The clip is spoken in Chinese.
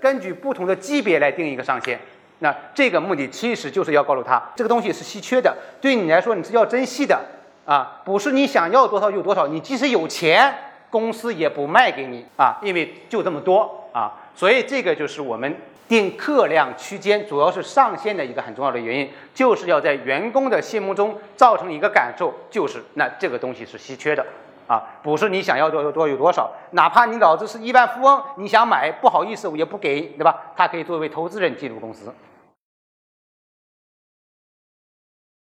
根据不同的级别来定一个上限。那这个目的其实就是要告诉他，这个东西是稀缺的，对你来说你是要珍惜的啊，不是你想要多少有多少，你即使有钱，公司也不卖给你啊，因为就这么多啊，所以这个就是我们定客量区间，主要是上限的一个很重要的原因，就是要在员工的心目中造成一个感受，就是那这个东西是稀缺的。啊，不是你想要多多有多少，哪怕你老子是亿万富翁，你想买，不好意思，我也不给，对吧？他可以作为投资人进入公司。